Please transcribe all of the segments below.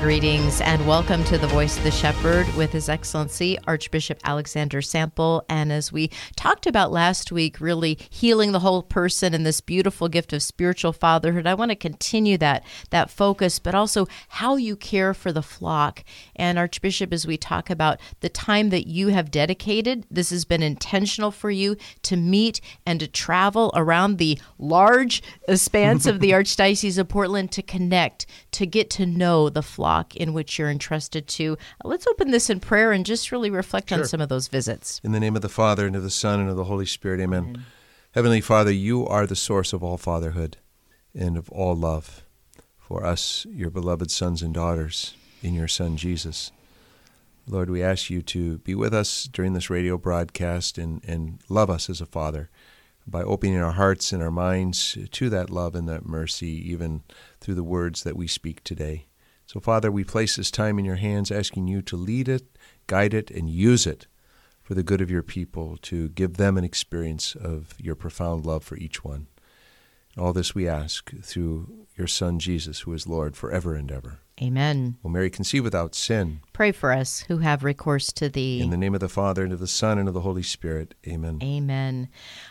Greetings and welcome to the Voice of the Shepherd with His Excellency Archbishop Alexander Sample. And as we talked about last week, really healing the whole person and this beautiful gift of spiritual fatherhood, I want to continue that that focus, but also how you care for the flock. And Archbishop, as we talk about the time that you have dedicated, this has been intentional for you to meet and to travel around the large expanse of the Archdiocese of Portland to connect, to get to know the flock in which you're entrusted to. Let's open this in prayer and just really reflect sure. on some of those visits. In the name of the Father, and of the Son, and of the Holy Spirit, amen. amen. Heavenly Father, you are the source of all fatherhood and of all love for us, your beloved sons and daughters, in your Son Jesus. Lord, we ask you to be with us during this radio broadcast and, and love us as a father by opening our hearts and our minds to that love and that mercy, even through the words that we speak today. So, Father, we place this time in your hands, asking you to lead it, guide it, and use it for the good of your people, to give them an experience of your profound love for each one. All this we ask through your Son, Jesus, who is Lord forever and ever. Amen. Will Mary conceive without sin? Pray for us who have recourse to thee. In the name of the Father, and of the Son, and of the Holy Spirit. Amen. Amen.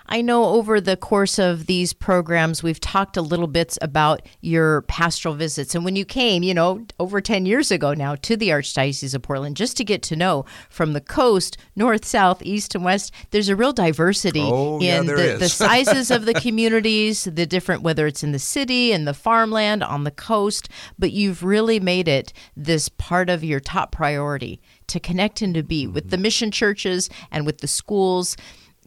I know over the course of these programs, we've talked a little bit about your pastoral visits. And when you came, you know, over 10 years ago now to the Archdiocese of Portland, just to get to know from the coast, north, south, east, and west, there's a real diversity oh, in yeah, the, the sizes of the communities, the different, whether it's in the city, in the farmland, on the coast. But you've really made it this part of your top priority to connect and to be mm-hmm. with the mission churches and with the schools.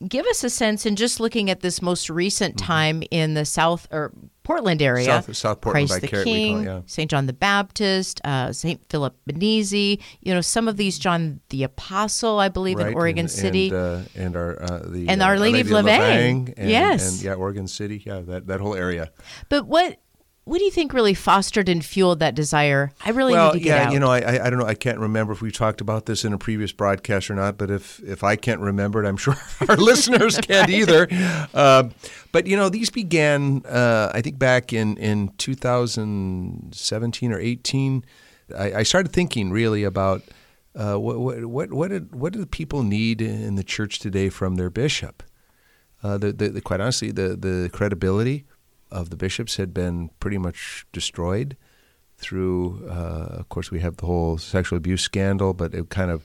Give us a sense in just looking at this most recent mm-hmm. time in the South or Portland area, South, South Portland Christ the Carrot, King, yeah. St. John the Baptist, uh, St. Philip Benizi, you know, some of these John the Apostle, I believe, right. in Oregon and, City, and, uh, and our uh, the and Our Lady, Lady of La Vang, and, yes, and, yeah, Oregon City, yeah, that that whole area. But what what do you think really fostered and fueled that desire? I really well, need to get yeah, out. you know, I, I don't know. I can't remember if we talked about this in a previous broadcast or not. But if if I can't remember it, I'm sure our listeners can't either. Uh, but you know, these began, uh, I think, back in in 2017 or 18. I, I started thinking really about uh, what what what what, did, what do the people need in the church today from their bishop? Uh, the, the, the quite honestly, the the credibility of the bishops had been pretty much destroyed through, uh, of course, we have the whole sexual abuse scandal, but it kind of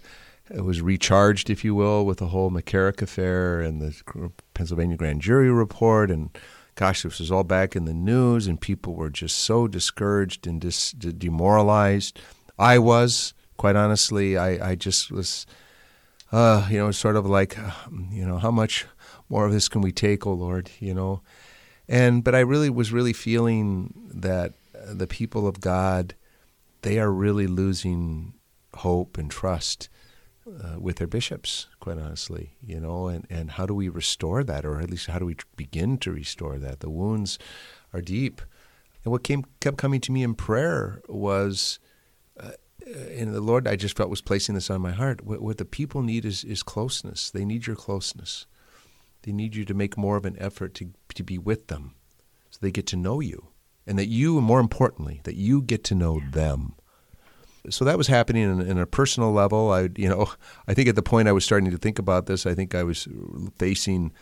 it was recharged, if you will, with the whole McCarrick affair and the Pennsylvania grand jury report. And gosh, this was all back in the news, and people were just so discouraged and dis- demoralized. I was, quite honestly, I, I just was, uh, you know, sort of like, you know, how much more of this can we take, oh Lord, you know? And but I really was really feeling that the people of God, they are really losing hope and trust uh, with their bishops, quite honestly, you know, and, and how do we restore that, or at least how do we begin to restore that? The wounds are deep. And what came kept coming to me in prayer was, uh, and the Lord, I just felt was placing this on my heart. What, what the people need is, is closeness. They need your closeness. They need you to make more of an effort to, to be with them so they get to know you. And that you, more importantly, that you get to know them. So that was happening in, in, a personal level. I, you know, I think at the point I was starting to think about this, I think I was facing,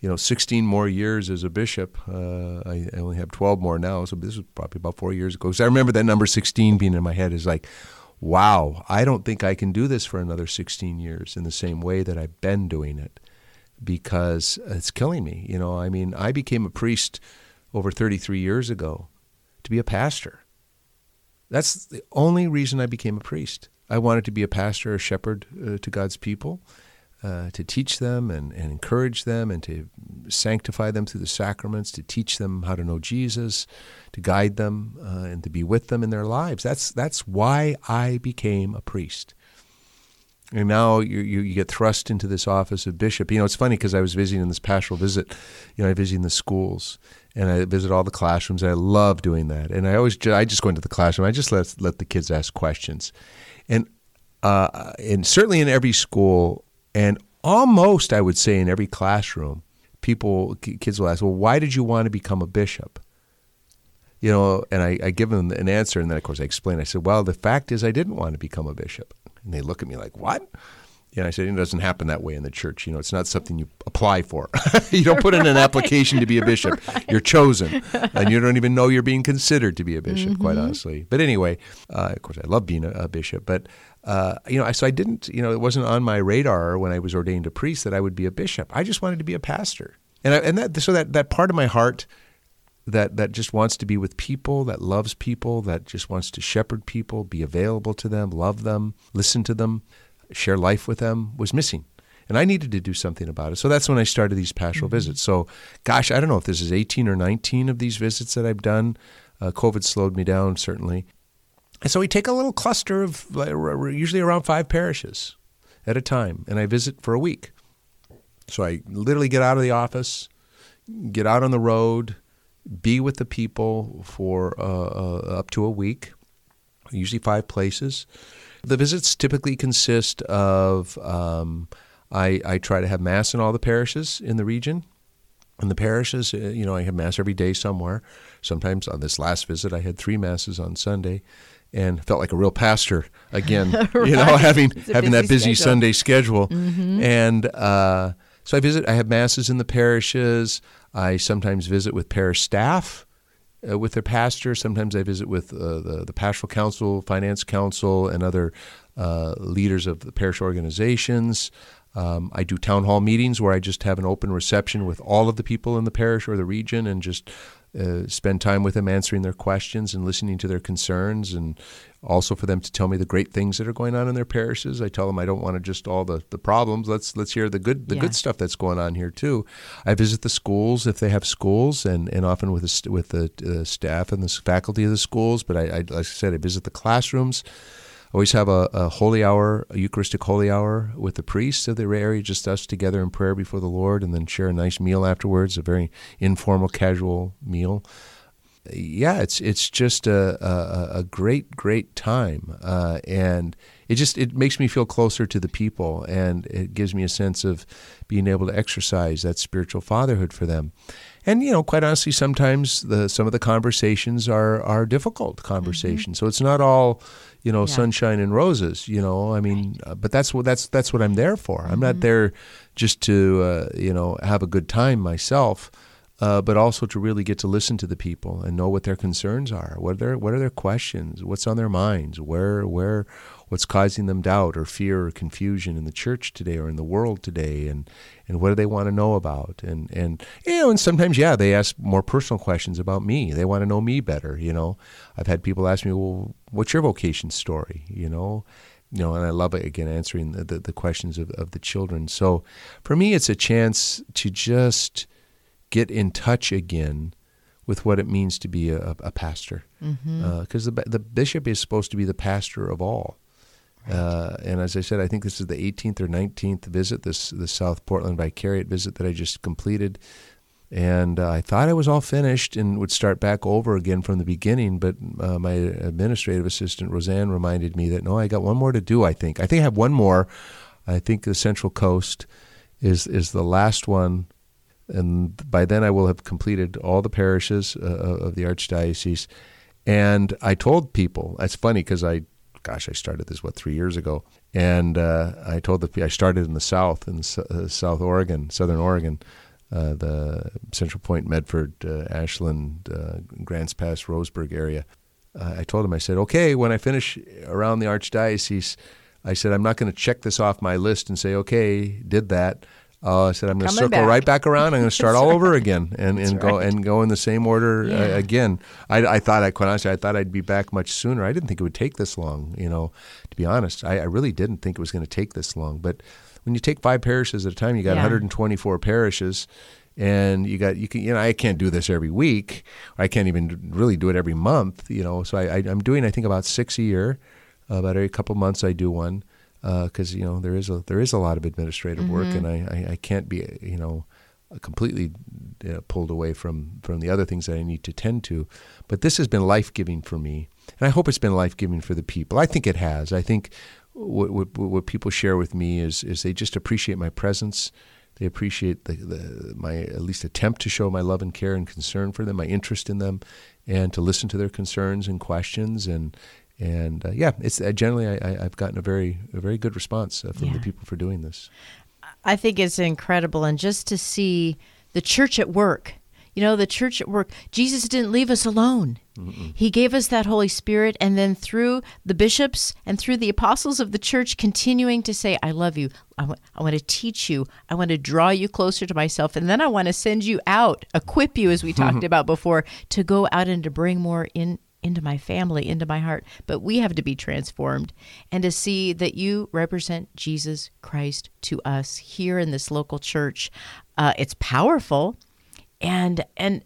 you know, 16 more years as a bishop. Uh, I, I, only have 12 more now, so this was probably about four years ago. So I remember that number 16 being in my head is like, wow, I don't think I can do this for another 16 years in the same way that I've been doing it because it's killing me. You know, I mean, I became a priest over 33 years ago to be a pastor. That's the only reason I became a priest. I wanted to be a pastor, a shepherd uh, to God's people, uh, to teach them and, and encourage them and to sanctify them through the sacraments, to teach them how to know Jesus, to guide them uh, and to be with them in their lives. That's, that's why I became a priest. And now you, you, you, get thrust into this office of bishop. You know, it's funny because I was visiting in this pastoral visit, you know, I visiting the schools and I visit all the classrooms. I love doing that. And I always, I just go into the classroom. I just let, let the kids ask questions. And, uh, and certainly in every school and almost, I would say, in every classroom, people, kids will ask, well, why did you want to become a bishop? You know, and I, I give them an answer. And then, of course, I explain. I said, well, the fact is I didn't want to become a bishop. And they look at me like, what? And I said, it doesn't happen that way in the church. You know, it's not something you apply for. you don't put in an application to be a bishop. right. You're chosen, and you don't even know you're being considered to be a bishop. Mm-hmm. Quite honestly, but anyway, uh, of course, I love being a, a bishop. But uh, you know, so I didn't. You know, it wasn't on my radar when I was ordained a priest that I would be a bishop. I just wanted to be a pastor, and I, and that so that that part of my heart that that just wants to be with people, that loves people, that just wants to shepherd people, be available to them, love them, listen to them, share life with them was missing. And I needed to do something about it. So that's when I started these pastoral mm-hmm. visits. So, gosh, I don't know if this is 18 or 19 of these visits that I've done. Uh, COVID slowed me down, certainly. And so we take a little cluster of usually around five parishes at a time, and I visit for a week. So I literally get out of the office, get out on the road, be with the people for uh, uh, up to a week, usually five places. The visits typically consist of um, I, I try to have mass in all the parishes in the region. In the parishes, uh, you know, I have mass every day somewhere. Sometimes on this last visit, I had three masses on Sunday, and felt like a real pastor again. right. You know, having having that busy schedule. Sunday schedule, mm-hmm. and uh, so I visit. I have masses in the parishes. I sometimes visit with parish staff uh, with their pastor. Sometimes I visit with uh, the, the pastoral council, finance council, and other uh, leaders of the parish organizations. Um, I do town hall meetings where I just have an open reception with all of the people in the parish or the region and just uh, spend time with them answering their questions and listening to their concerns and also for them to tell me the great things that are going on in their parishes. I tell them I don't want to just all the, the problems. Let's let's hear the good the yeah. good stuff that's going on here too. I visit the schools if they have schools, and, and often with the, with the uh, staff and the faculty of the schools. But I, I like I said, I visit the classrooms. Always have a, a, holy hour, a Eucharistic holy hour with the priests of the area, just us together in prayer before the Lord, and then share a nice meal afterwards, a very informal, casual meal yeah, it's it's just a a, a great great time, uh, and it just it makes me feel closer to the people, and it gives me a sense of being able to exercise that spiritual fatherhood for them. And you know, quite honestly, sometimes the some of the conversations are are difficult conversations. Mm-hmm. So it's not all you know yeah. sunshine and roses. You know, I mean, right. uh, but that's what that's that's what I'm there for. I'm mm-hmm. not there just to uh, you know have a good time myself uh, but also to really get to listen to the people and know what their concerns are. What are their what are their questions? What's on their minds? Where where what's causing them doubt or fear or confusion in the church today or in the world today? And and what do they want to know about? And and you know, and sometimes yeah, they ask more personal questions about me. They want to know me better. You know, I've had people ask me, well, what's your vocation story? You know you know, and I love it again answering the, the, the, questions of, of the children. So for me, it's a chance to just get in touch again with what it means to be a, a pastor. Because mm-hmm. uh, the, the bishop is supposed to be the pastor of all. Right. Uh, and as I said, I think this is the 18th or 19th visit, this the South Portland Vicariate visit that I just completed. And uh, I thought I was all finished and would start back over again from the beginning. But uh, my administrative assistant, Roseanne, reminded me that no, I got one more to do, I think. I think I have one more. I think the Central Coast is, is the last one and by then I will have completed all the parishes uh, uh of the archdiocese. And I told people, that's funny because I, gosh, I started this what three years ago, and uh, I told the I started in the South in uh, South Oregon, Southern Oregon, uh, the Central Point, Medford, uh, Ashland, Grants Pass, Roseburg area. I told him, I said, okay, when I finish around the archdiocese, I said, I'm not going to check this off my list and say, okay, did that. Uh, I said, I'm going to circle back. right back around. I'm going to start all over again and, and go right. and go in the same order Yeah. uh, again. I, I thought, I quite honestly, I thought I'd be back much sooner. I didn't think it would take this long. You know, to be honest, I, I really didn't think it was going to take this long. But when you take five parishes at a time, you got Yeah. 124 parishes and you got you can you know I can't do this every week. I can't even really do it every month. You know, so I, I I'm doing I think about six a year. Uh, about every couple months I do one because you know there is a there is a lot of administrative work and I, I I can't be you know completely uh, pulled away from from the other things that I need to tend to. But this has been life giving for me, and I hope it's been life giving for the people. I think it has. I think what, what, what people share with me is is they just appreciate my presence. They appreciate the, the, my at least attempt to show my love and care and concern for them, my interest in them, and to listen to their concerns and questions. And and uh, yeah, it's uh, generally I, I've gotten a very a very good response uh, from the people for doing this. I think it's incredible. And just to see the church at work, you know, the church at work, Jesus didn't leave us alone. He gave us that Holy Spirit. And then through the bishops and through the apostles of the church, continuing to say, I love you. I want, I want to teach you. I want to draw you closer to myself. And then I want to send you out, equip you, as we talked about before, to go out and to bring more in into my family, into my heart. But we have to be transformed and to see that you represent Jesus Christ to us here in this local church. Uh, it's powerful, and and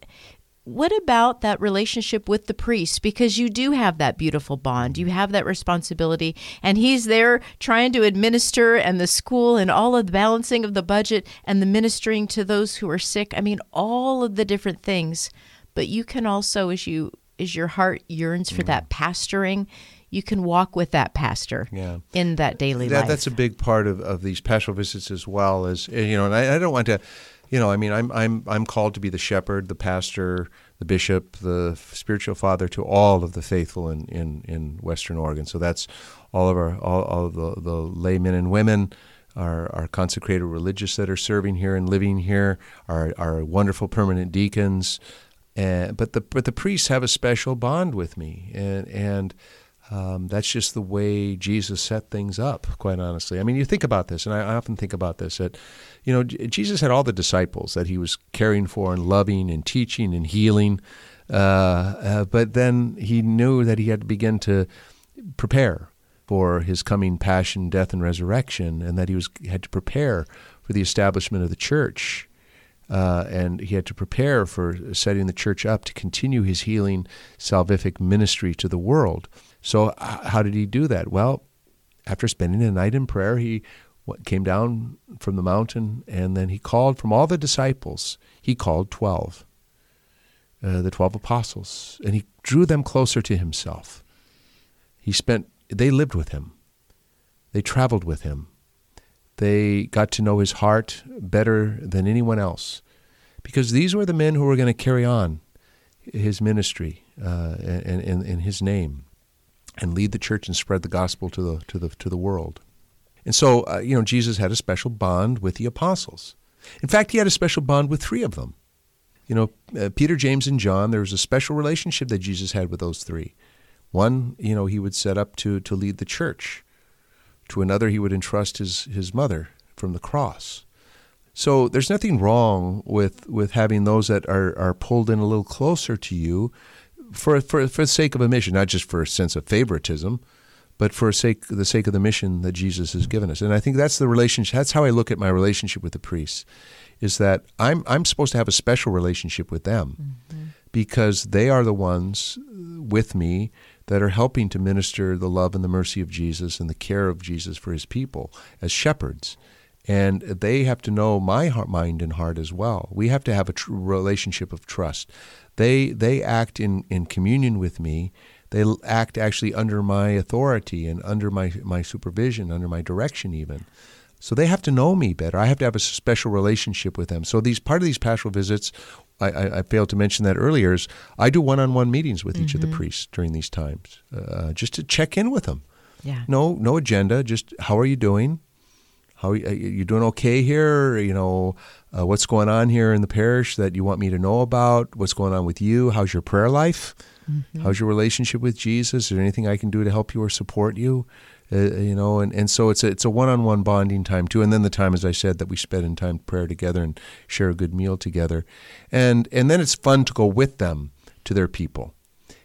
what about that relationship with the priest? Because you do have that beautiful bond, you have that responsibility, and he's there trying to administer and the school and all of the balancing of the budget and the ministering to those who are sick. I mean, all of the different things. But you can also, as you as your heart yearns for mm. that pastoring, you can walk with that pastor Yeah. in that daily that, life. That's a big part of, of these pastoral visits as well as eh, you know, and I, I don't want to, you know, I mean, I'm I'm I'm called to be the shepherd, the pastor, the bishop, the spiritual father to all of the faithful in in, in Western Oregon. So that's all of our all, all of the, the laymen and women. Our, our consecrated religious that are serving here and living here, our, our wonderful permanent deacons, and but the but the priests have a special bond with me, and and um, that's just the way Jesus set things up. Quite honestly, I mean, you think about this, and I, I often think about this. That you know, Jesus had all the disciples that he was caring for and loving and teaching and healing, uh, uh, but then he knew that he had to begin to prepare for his coming passion, death, and resurrection, and that he was had to prepare for the establishment of the church. Uh, and he had to prepare for setting the church up to continue his healing, salvific ministry to the world. So, how did he do that? Well, after spending a night in prayer, he came down from the mountain and then he called from all the disciples, he called 12, uh, the 12 apostles, and he drew them closer to himself. He spent, they lived with him, they traveled with him, they got to know his heart better than anyone else because these were the men who were going to carry on his ministry uh, and in, his name and lead the church and spread the gospel to the to the to the world. And so, uh, you know, Jesus had a special bond with the apostles. In fact, he had a special bond with three of them. You know, uh, Peter, James, and John. There was a special relationship that Jesus had with those three. One, you know, he would set up to to lead the church. To another, he would entrust his his mother from the cross. So there's nothing wrong with, with having those that are, are pulled in a little closer to you for, for, for the sake of a mission, not just for a sense of favoritism, but for sake, the sake of the mission that Jesus has given us. And I think that's the relationship. That's how I look at my relationship with the priests, is that I'm, I'm supposed to have a special relationship with them mm-hmm. because they are the ones with me that are helping to minister the love and the mercy of Jesus and the care of Jesus for his people as shepherds and they have to know my heart, mind and heart as well. We have to have a tr- relationship of trust. They they act in, in communion with me. They act actually under my authority and under my my supervision, under my direction even. So they have to know me better. I have to have a special relationship with them. So these part of these pastoral visits, I, I, I failed to mention that earlier, is I do one-on-one meetings with each of the priests during these times, uh, just to check in with them. yeah. No, no agenda. Just how are you doing? How are you doing? Okay here? You know, uh, what's going on here in the parish that you want me to know about? What's going on with you? How's your prayer life? Mm-hmm. How's your relationship with Jesus? Is there anything I can do to help you or support you? Uh, you know, and, and so it's a, it's a one-on-one bonding time too. And then the time, as I said, that we spend in time prayer together and share a good meal together. And, and then it's fun to go with them to their people,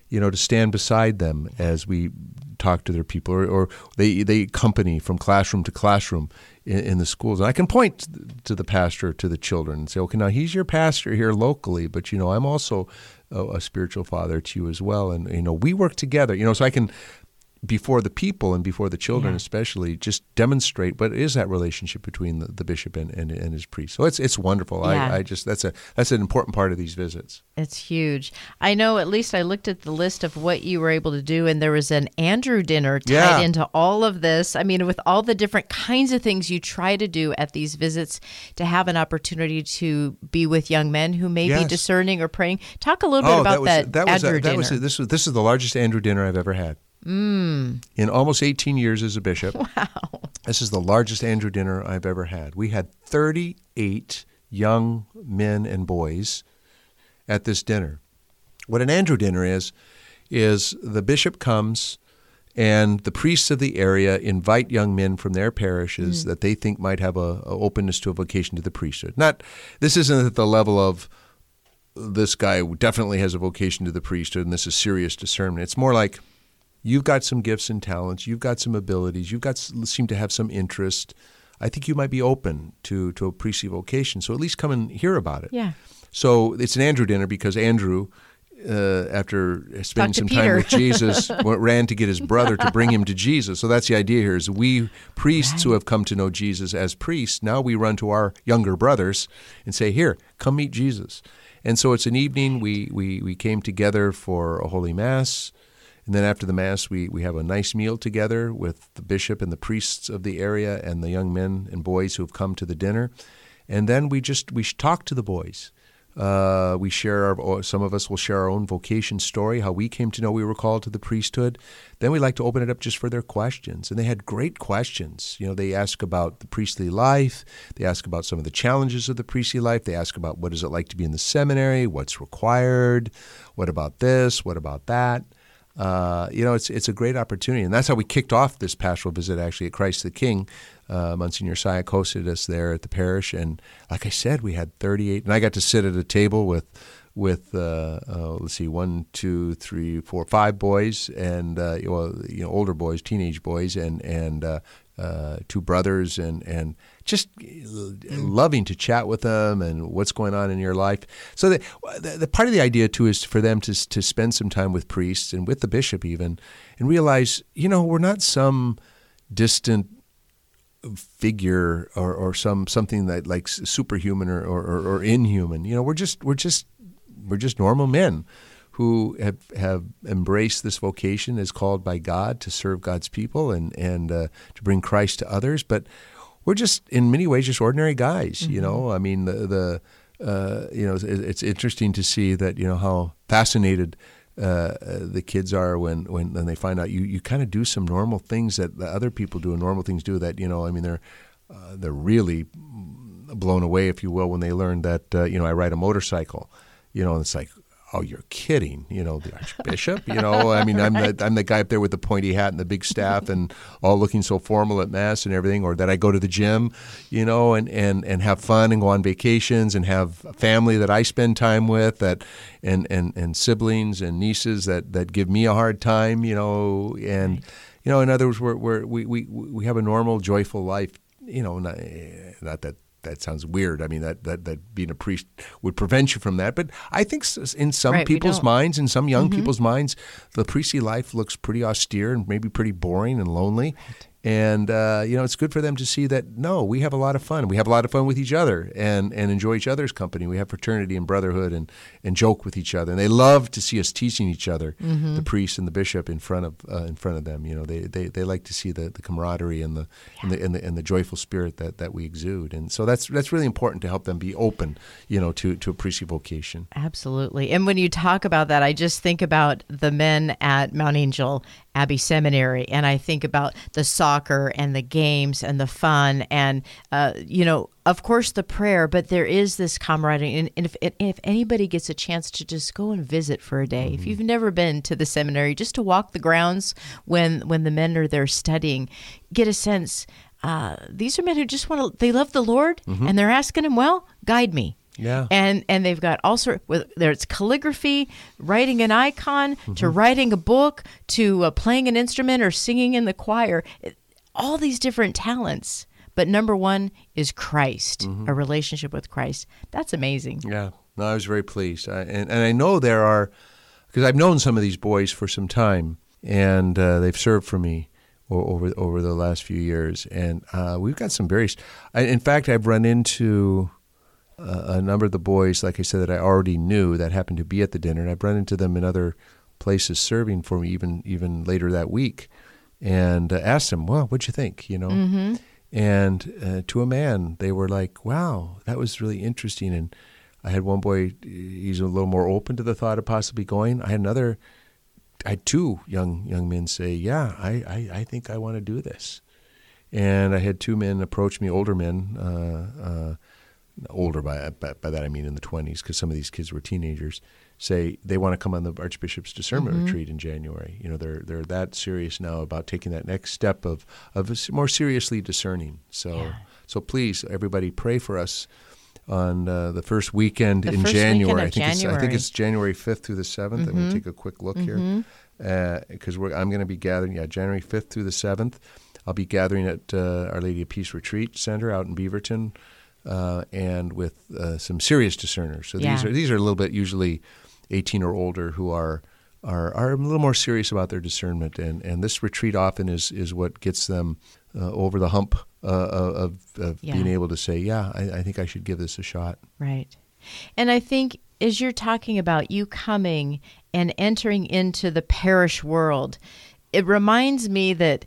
you know, to stand beside them as we talk to their people or, or they, they accompany from classroom to classroom in, in, the schools. And I can point to the pastor to the children and say, okay, now he's your pastor here locally, but, you know, I'm also a, a spiritual father to you as well. And, you know, we work together, you know, so I can before the people and before the children yeah. especially just demonstrate what is that relationship between the, the bishop and, and, and, his priest so it's it's wonderful yeah. I, I just that's a that's an important part of these visits it's huge i know at least i looked at the list of what you were able to do and there was an andrew dinner tied yeah. into all of this i mean with all the different kinds of things you try to do at these visits to have an opportunity to be with young men who may yes. be discerning or praying talk a little bit oh, about that, that, that was andrew a, that dinner. was a, this was this is the largest andrew dinner i've ever had Mm. In almost 18 years as a bishop, wow. this is the largest Andrew dinner I've ever had. We had 38 young men and boys at this dinner. What an Andrew dinner is, is the bishop comes and the priests of the area invite young men from their parishes mm. that they think might have a, a, openness to a vocation to the priesthood. Not this isn't at the level of this guy definitely has a vocation to the priesthood and this is serious discernment. It's more like You've got some gifts and talents. You've got some abilities. You've got seem to have some interest. I think you might be open to to a priestly vocation. So at least come and hear about it. Yeah. So it's an Andrew dinner because Andrew, uh, after spending some time with Jesus, ran to get his brother to bring him to Jesus. So that's the idea here: is we priests right. who have come to know Jesus as priests now we run to our younger brothers and say, "Here, come meet Jesus." And so it's an evening. We we we came together for a holy mass. And then after the Mass, we, we have a nice meal together with the bishop and the priests of the area and the young men and boys who have come to the dinner. And then we just we talk to the boys. Uh, we share our, some of us will share our own vocation story, how we came to know we were called to the priesthood. Then we like to open it up just for their questions. And they had great questions. You know, they ask about the priestly life. They ask about some of the challenges of the priestly life. They ask about what is it like to be in the seminary, what's required, what about this, what about that uh, you know, it's it's a great opportunity, and that's how we kicked off this pastoral visit. Actually, at Christ the King, uh, Monsignor Sayak hosted us there at the parish, and like I said, we had 38, and I got to sit at a table with with uh, uh, let's see, one, two, three, four, five boys, and uh, well, you know, older boys, teenage boys, and and uh, two brothers, and and just loving to chat with them and what's going on in your life. So the, the, the, part of the idea too is for them to to spend some time with priests and with the bishop even, and realize you know we're not some distant figure or, or some something that like superhuman or, or, or inhuman. You know we're just we're just we're just normal men who have, have embraced this vocation as called by God to serve God's people and and uh, to bring Christ to others, but we're just in many ways just ordinary guys. Mm-hmm. You know, I mean the the uh, you know it's, it's, interesting to see that you know how fascinated. Uh, the kids are when, when, when they find out you, you kind of do some normal things that the other people do and normal things do that you know I mean they're uh, they're really blown away if you will when they learn that uh, you know I ride a motorcycle you know and it's like oh, you're kidding. You know, the Archbishop, you know, I mean, I'm the, I'm the guy up there with the pointy hat and the big staff and all looking so formal at Mass and everything, or that I go to the gym, you know, and, and, and have fun and go on vacations and have a family that I spend time with that, and, and, and siblings and nieces that, that give me a hard time, you know, and, right. you know, in other words, we're, we're, we, we, we have a normal, joyful life, you know, not, eh, not that that sounds weird. I mean, that, that, that being a priest would prevent you from that. But I think in some right, people's minds, in some young mm-hmm. people's minds, the priestly life looks pretty austere and maybe pretty boring and lonely. Right and uh, you know it's good for them to see that no we have a lot of fun. We have a lot of fun with each other and and enjoy each other's company. We have fraternity and brotherhood and and joke with each other. And they love to see us teaching each other mm-hmm. the priest and the bishop in front of uh, in front of them. You know they, they they like to see the, the camaraderie and the, yeah. and the and the and the joyful spirit that that we exude. And so that's that's really important to help them be open you know to to a priestly vocation. Absolutely. And when you talk about that i just think about the men at mount angel Abbey Seminary, and I think about the soccer and the games and the fun, and uh, you know, of course, the prayer. But there is this camaraderie, and, and if if anybody gets a chance to just go and visit for a day, mm-hmm. if you've never been to the seminary, just to walk the grounds when when the men are there studying, get a sense. Uh, these are men who just want to. They love the Lord, mm-hmm. and they're asking Him, "Well, guide me." Yeah. And and they've got all sorts of, there's calligraphy, writing an icon, mm-hmm. to writing a book, to uh, playing an instrument or singing in the choir. All these different talents. But number one is Christ, mm-hmm. a relationship with Christ. That's amazing. Yeah. No, I was very pleased. I, and, and I know there are, because I've known some of these boys for some time, and uh, they've served for me over over the last few years. And uh, we've got some very, in fact, I've run into a number of the boys, like I said, that I already knew that happened to be at the dinner, and I've run into them in other places serving for me, even even later that week, and uh, asked them, "Well, what'd you think?" You know, mm-hmm. and uh, to a man, they were like, "Wow, that was really interesting." And I had one boy; he's a little more open to the thought of possibly going. I had another, I had two young young men say, "Yeah, I I, I think I want to do this," and I had two men approach me, older men. Uh, uh older by, by, by that I mean in the 20s, because some of these kids were teenagers, say they want to come on the Archbishop's discernment mm-hmm. retreat in January. You know, they're they're that serious now about taking that next step of of more seriously discerning. So yeah. so please, everybody, pray for us on uh, the first weekend the in first January. Weekend I think January. it's I think it's January 5th through the 7th. Mm-hmm. I'm going to take a quick look mm-hmm. here because uh, I'm going to be gathering. Yeah, January 5th through the 7th. I'll be gathering at uh, Our Lady of Peace Retreat Center out in Beaverton uh, and with uh, some serious discerners. So yeah. these are these are a little bit usually 18 or older who are are are a little more serious about their discernment, and and this retreat often is is what gets them uh, over the hump uh, of, of yeah. being able to say, yeah, I, I think I should give this a shot. Right, and I think as you're talking about you coming and entering into the parish world, it reminds me that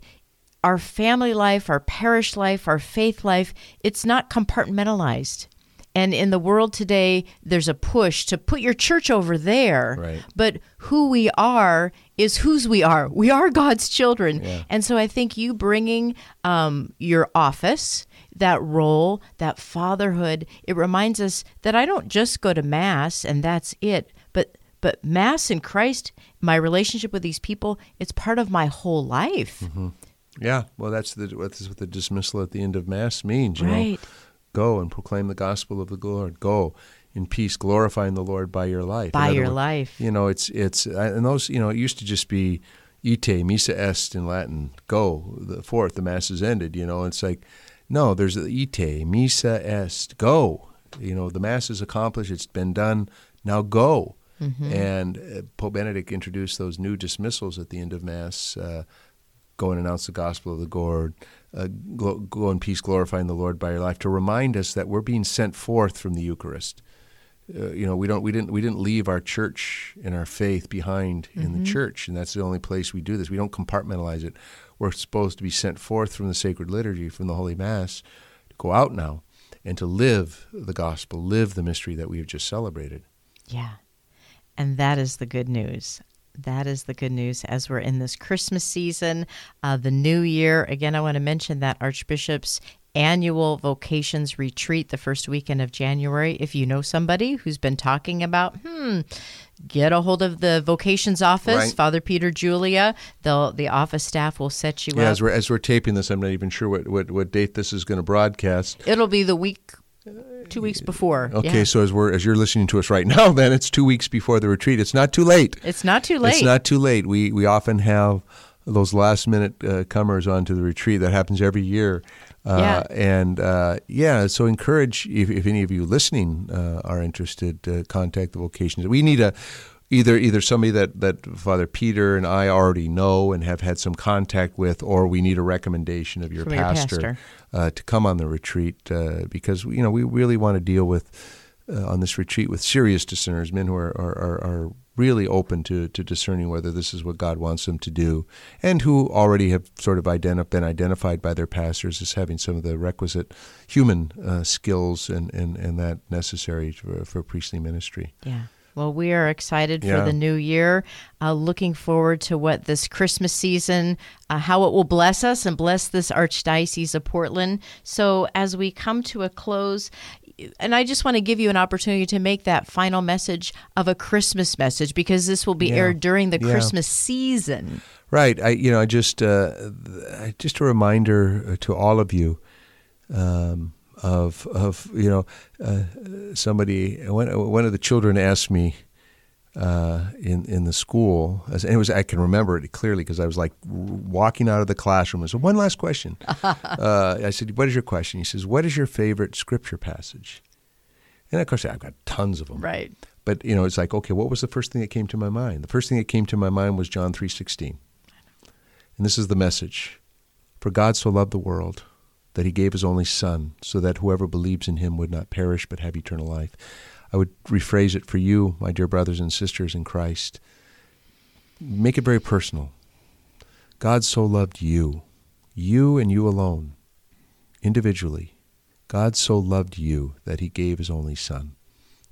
our family life, our parish life, our faith life, it's not compartmentalized. And in the world today, there's a push to put your church over there. Right. But who we are is whose we are. We are God's children. Yeah. And so I think you bringing um, your office, that role, that fatherhood, it reminds us that I don't just go to Mass and that's it. But but Mass in Christ, my relationship with these people, it's part of my whole life. Mm-hmm. Yeah, well, that's the that's what the dismissal at the end of Mass means. You right. know, go and proclaim the gospel of the Lord. Go in peace, glorifying the Lord by your life. By your words, life. You know, it's it's and those you know it used to just be ite missa est in Latin. Go the fourth, the mass is ended. You know, it's like no, there's the ite missa est. Go. You know, the mass is accomplished. It's been done. Now go. Mm-hmm. And uh, Pope Benedict introduced those new dismissals at the end of Mass. Uh, go and announce the gospel of the Lord, uh, go, go, in peace, glorifying the Lord by your life, to remind us that we're being sent forth from the Eucharist. Uh, you know, we don't, we didn't, we didn't leave our church and our faith behind mm-hmm. in the mm-hmm. church, and that's the only place we do this. We don't compartmentalize it. We're supposed to be sent forth from the sacred liturgy, from the Holy Mass, to go out now and to live the gospel, live the mystery that we have just celebrated. Yeah. And that is the good news that is the good news as we're in this Christmas season, uh, the new year. Again, I want to mention that Archbishop's annual vocations retreat the first weekend of January. If you know somebody who's been talking about, hmm, get a hold of the vocations office, right. Father Peter Julia. They'll, the office staff will set you yeah, up. As we're, as we're taping this, I'm not even sure what, what, what date this is going to broadcast. It'll be the week two weeks before. Okay, yeah. so as we're as you're listening to us right now, then it's two weeks before the retreat. It's not too late. It's not too late. It's not too late. We we often have those last minute uh, comers onto the retreat. That happens every year. Uh, yeah. And uh, yeah, so encourage if, if any of you listening uh, are interested, to contact the vocations. We need a either either somebody that, that Father Peter and I already know and have had some contact with, or we need a recommendation of your From pastor, your pastor. Uh, to come on the retreat uh, because you know we really want to deal with uh, on this retreat with serious discerners, men who are are, are, are really open to, to discerning whether this is what God wants them to do, and who already have sort of identi- been identified by their pastors as having some of the requisite human uh, skills and, and, and that necessary for, for priestly ministry. Yeah. Well, we are excited Yeah. for the new year. Uh, looking forward to what this Christmas season, uh, how it will bless us and bless this Archdiocese of Portland. So, as we come to a close, and I just want to give you an opportunity to make that final message of a Christmas message because this will be Yeah. aired during the Yeah. Christmas season. Right. I you know I just uh, just a reminder uh, to all of you um, of of you know uh, somebody one one of the children asked me uh, in in the school and it was I can remember it clearly because I was like walking out of the classroom. I said one last question. uh, I said, "What is your question?" He says, "What is your favorite scripture passage?" And of course, I've got tons of them. Right. But you know, it's like, okay, what was the first thing that came to my mind? The first thing that came to my mind was John three sixteen, and this is the message: For God so loved the world that He gave His only Son, so that whoever believes in Him would not perish but have eternal life. I would rephrase it for you, my dear brothers and sisters in Christ. Make it very personal. God so loved you, you and you alone, individually. God so loved you that He gave His only Son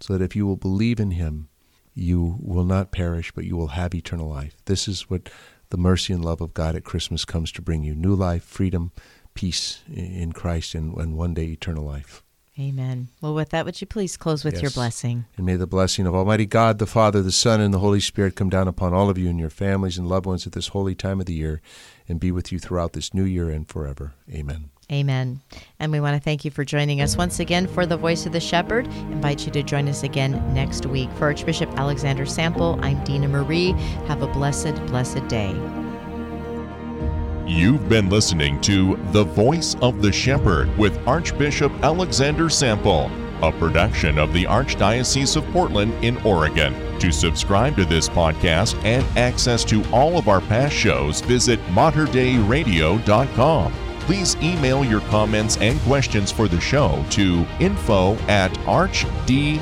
so that if you will believe in him, you will not perish, but you will have eternal life. This is what the mercy and love of God at Christmas comes to bring you new life, freedom, peace in Christ, and, and one day eternal life. Amen. Well, with that, would you please close with your blessing? And may the blessing of Almighty God, the Father, the Son, and the Holy Spirit come down upon all of you and your families and loved ones at this holy time of the year and be with you throughout this new year and forever. Amen. Amen. And we want to thank you for joining us once again for The Voice of the Shepherd. Invite you to join us again next week. For Archbishop Alexander Sample, I'm Dina Marie. Have a blessed, blessed day. You've been listening to The Voice of the Shepherd with Archbishop Alexander Sample, a production of the Archdiocese of Portland in Oregon. To subscribe to this podcast and access to all of our past shows, visit materdeiradio.com. Please email your comments and questions for the show to info at archdpdx.org.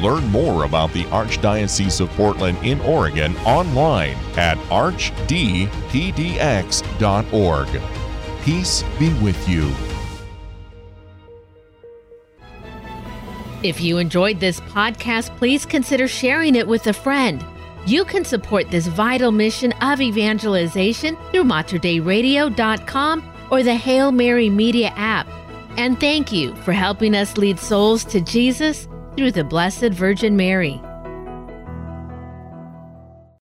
Learn more about the Archdiocese of Portland in Oregon online at archdpdx.org. Peace be with you. If you enjoyed this podcast, please consider sharing it with a friend. You can support this vital mission of evangelization through materdeiradio.com or the Hail Mary Media app. And thank you for helping us lead souls to Jesus through the Blessed Virgin Mary.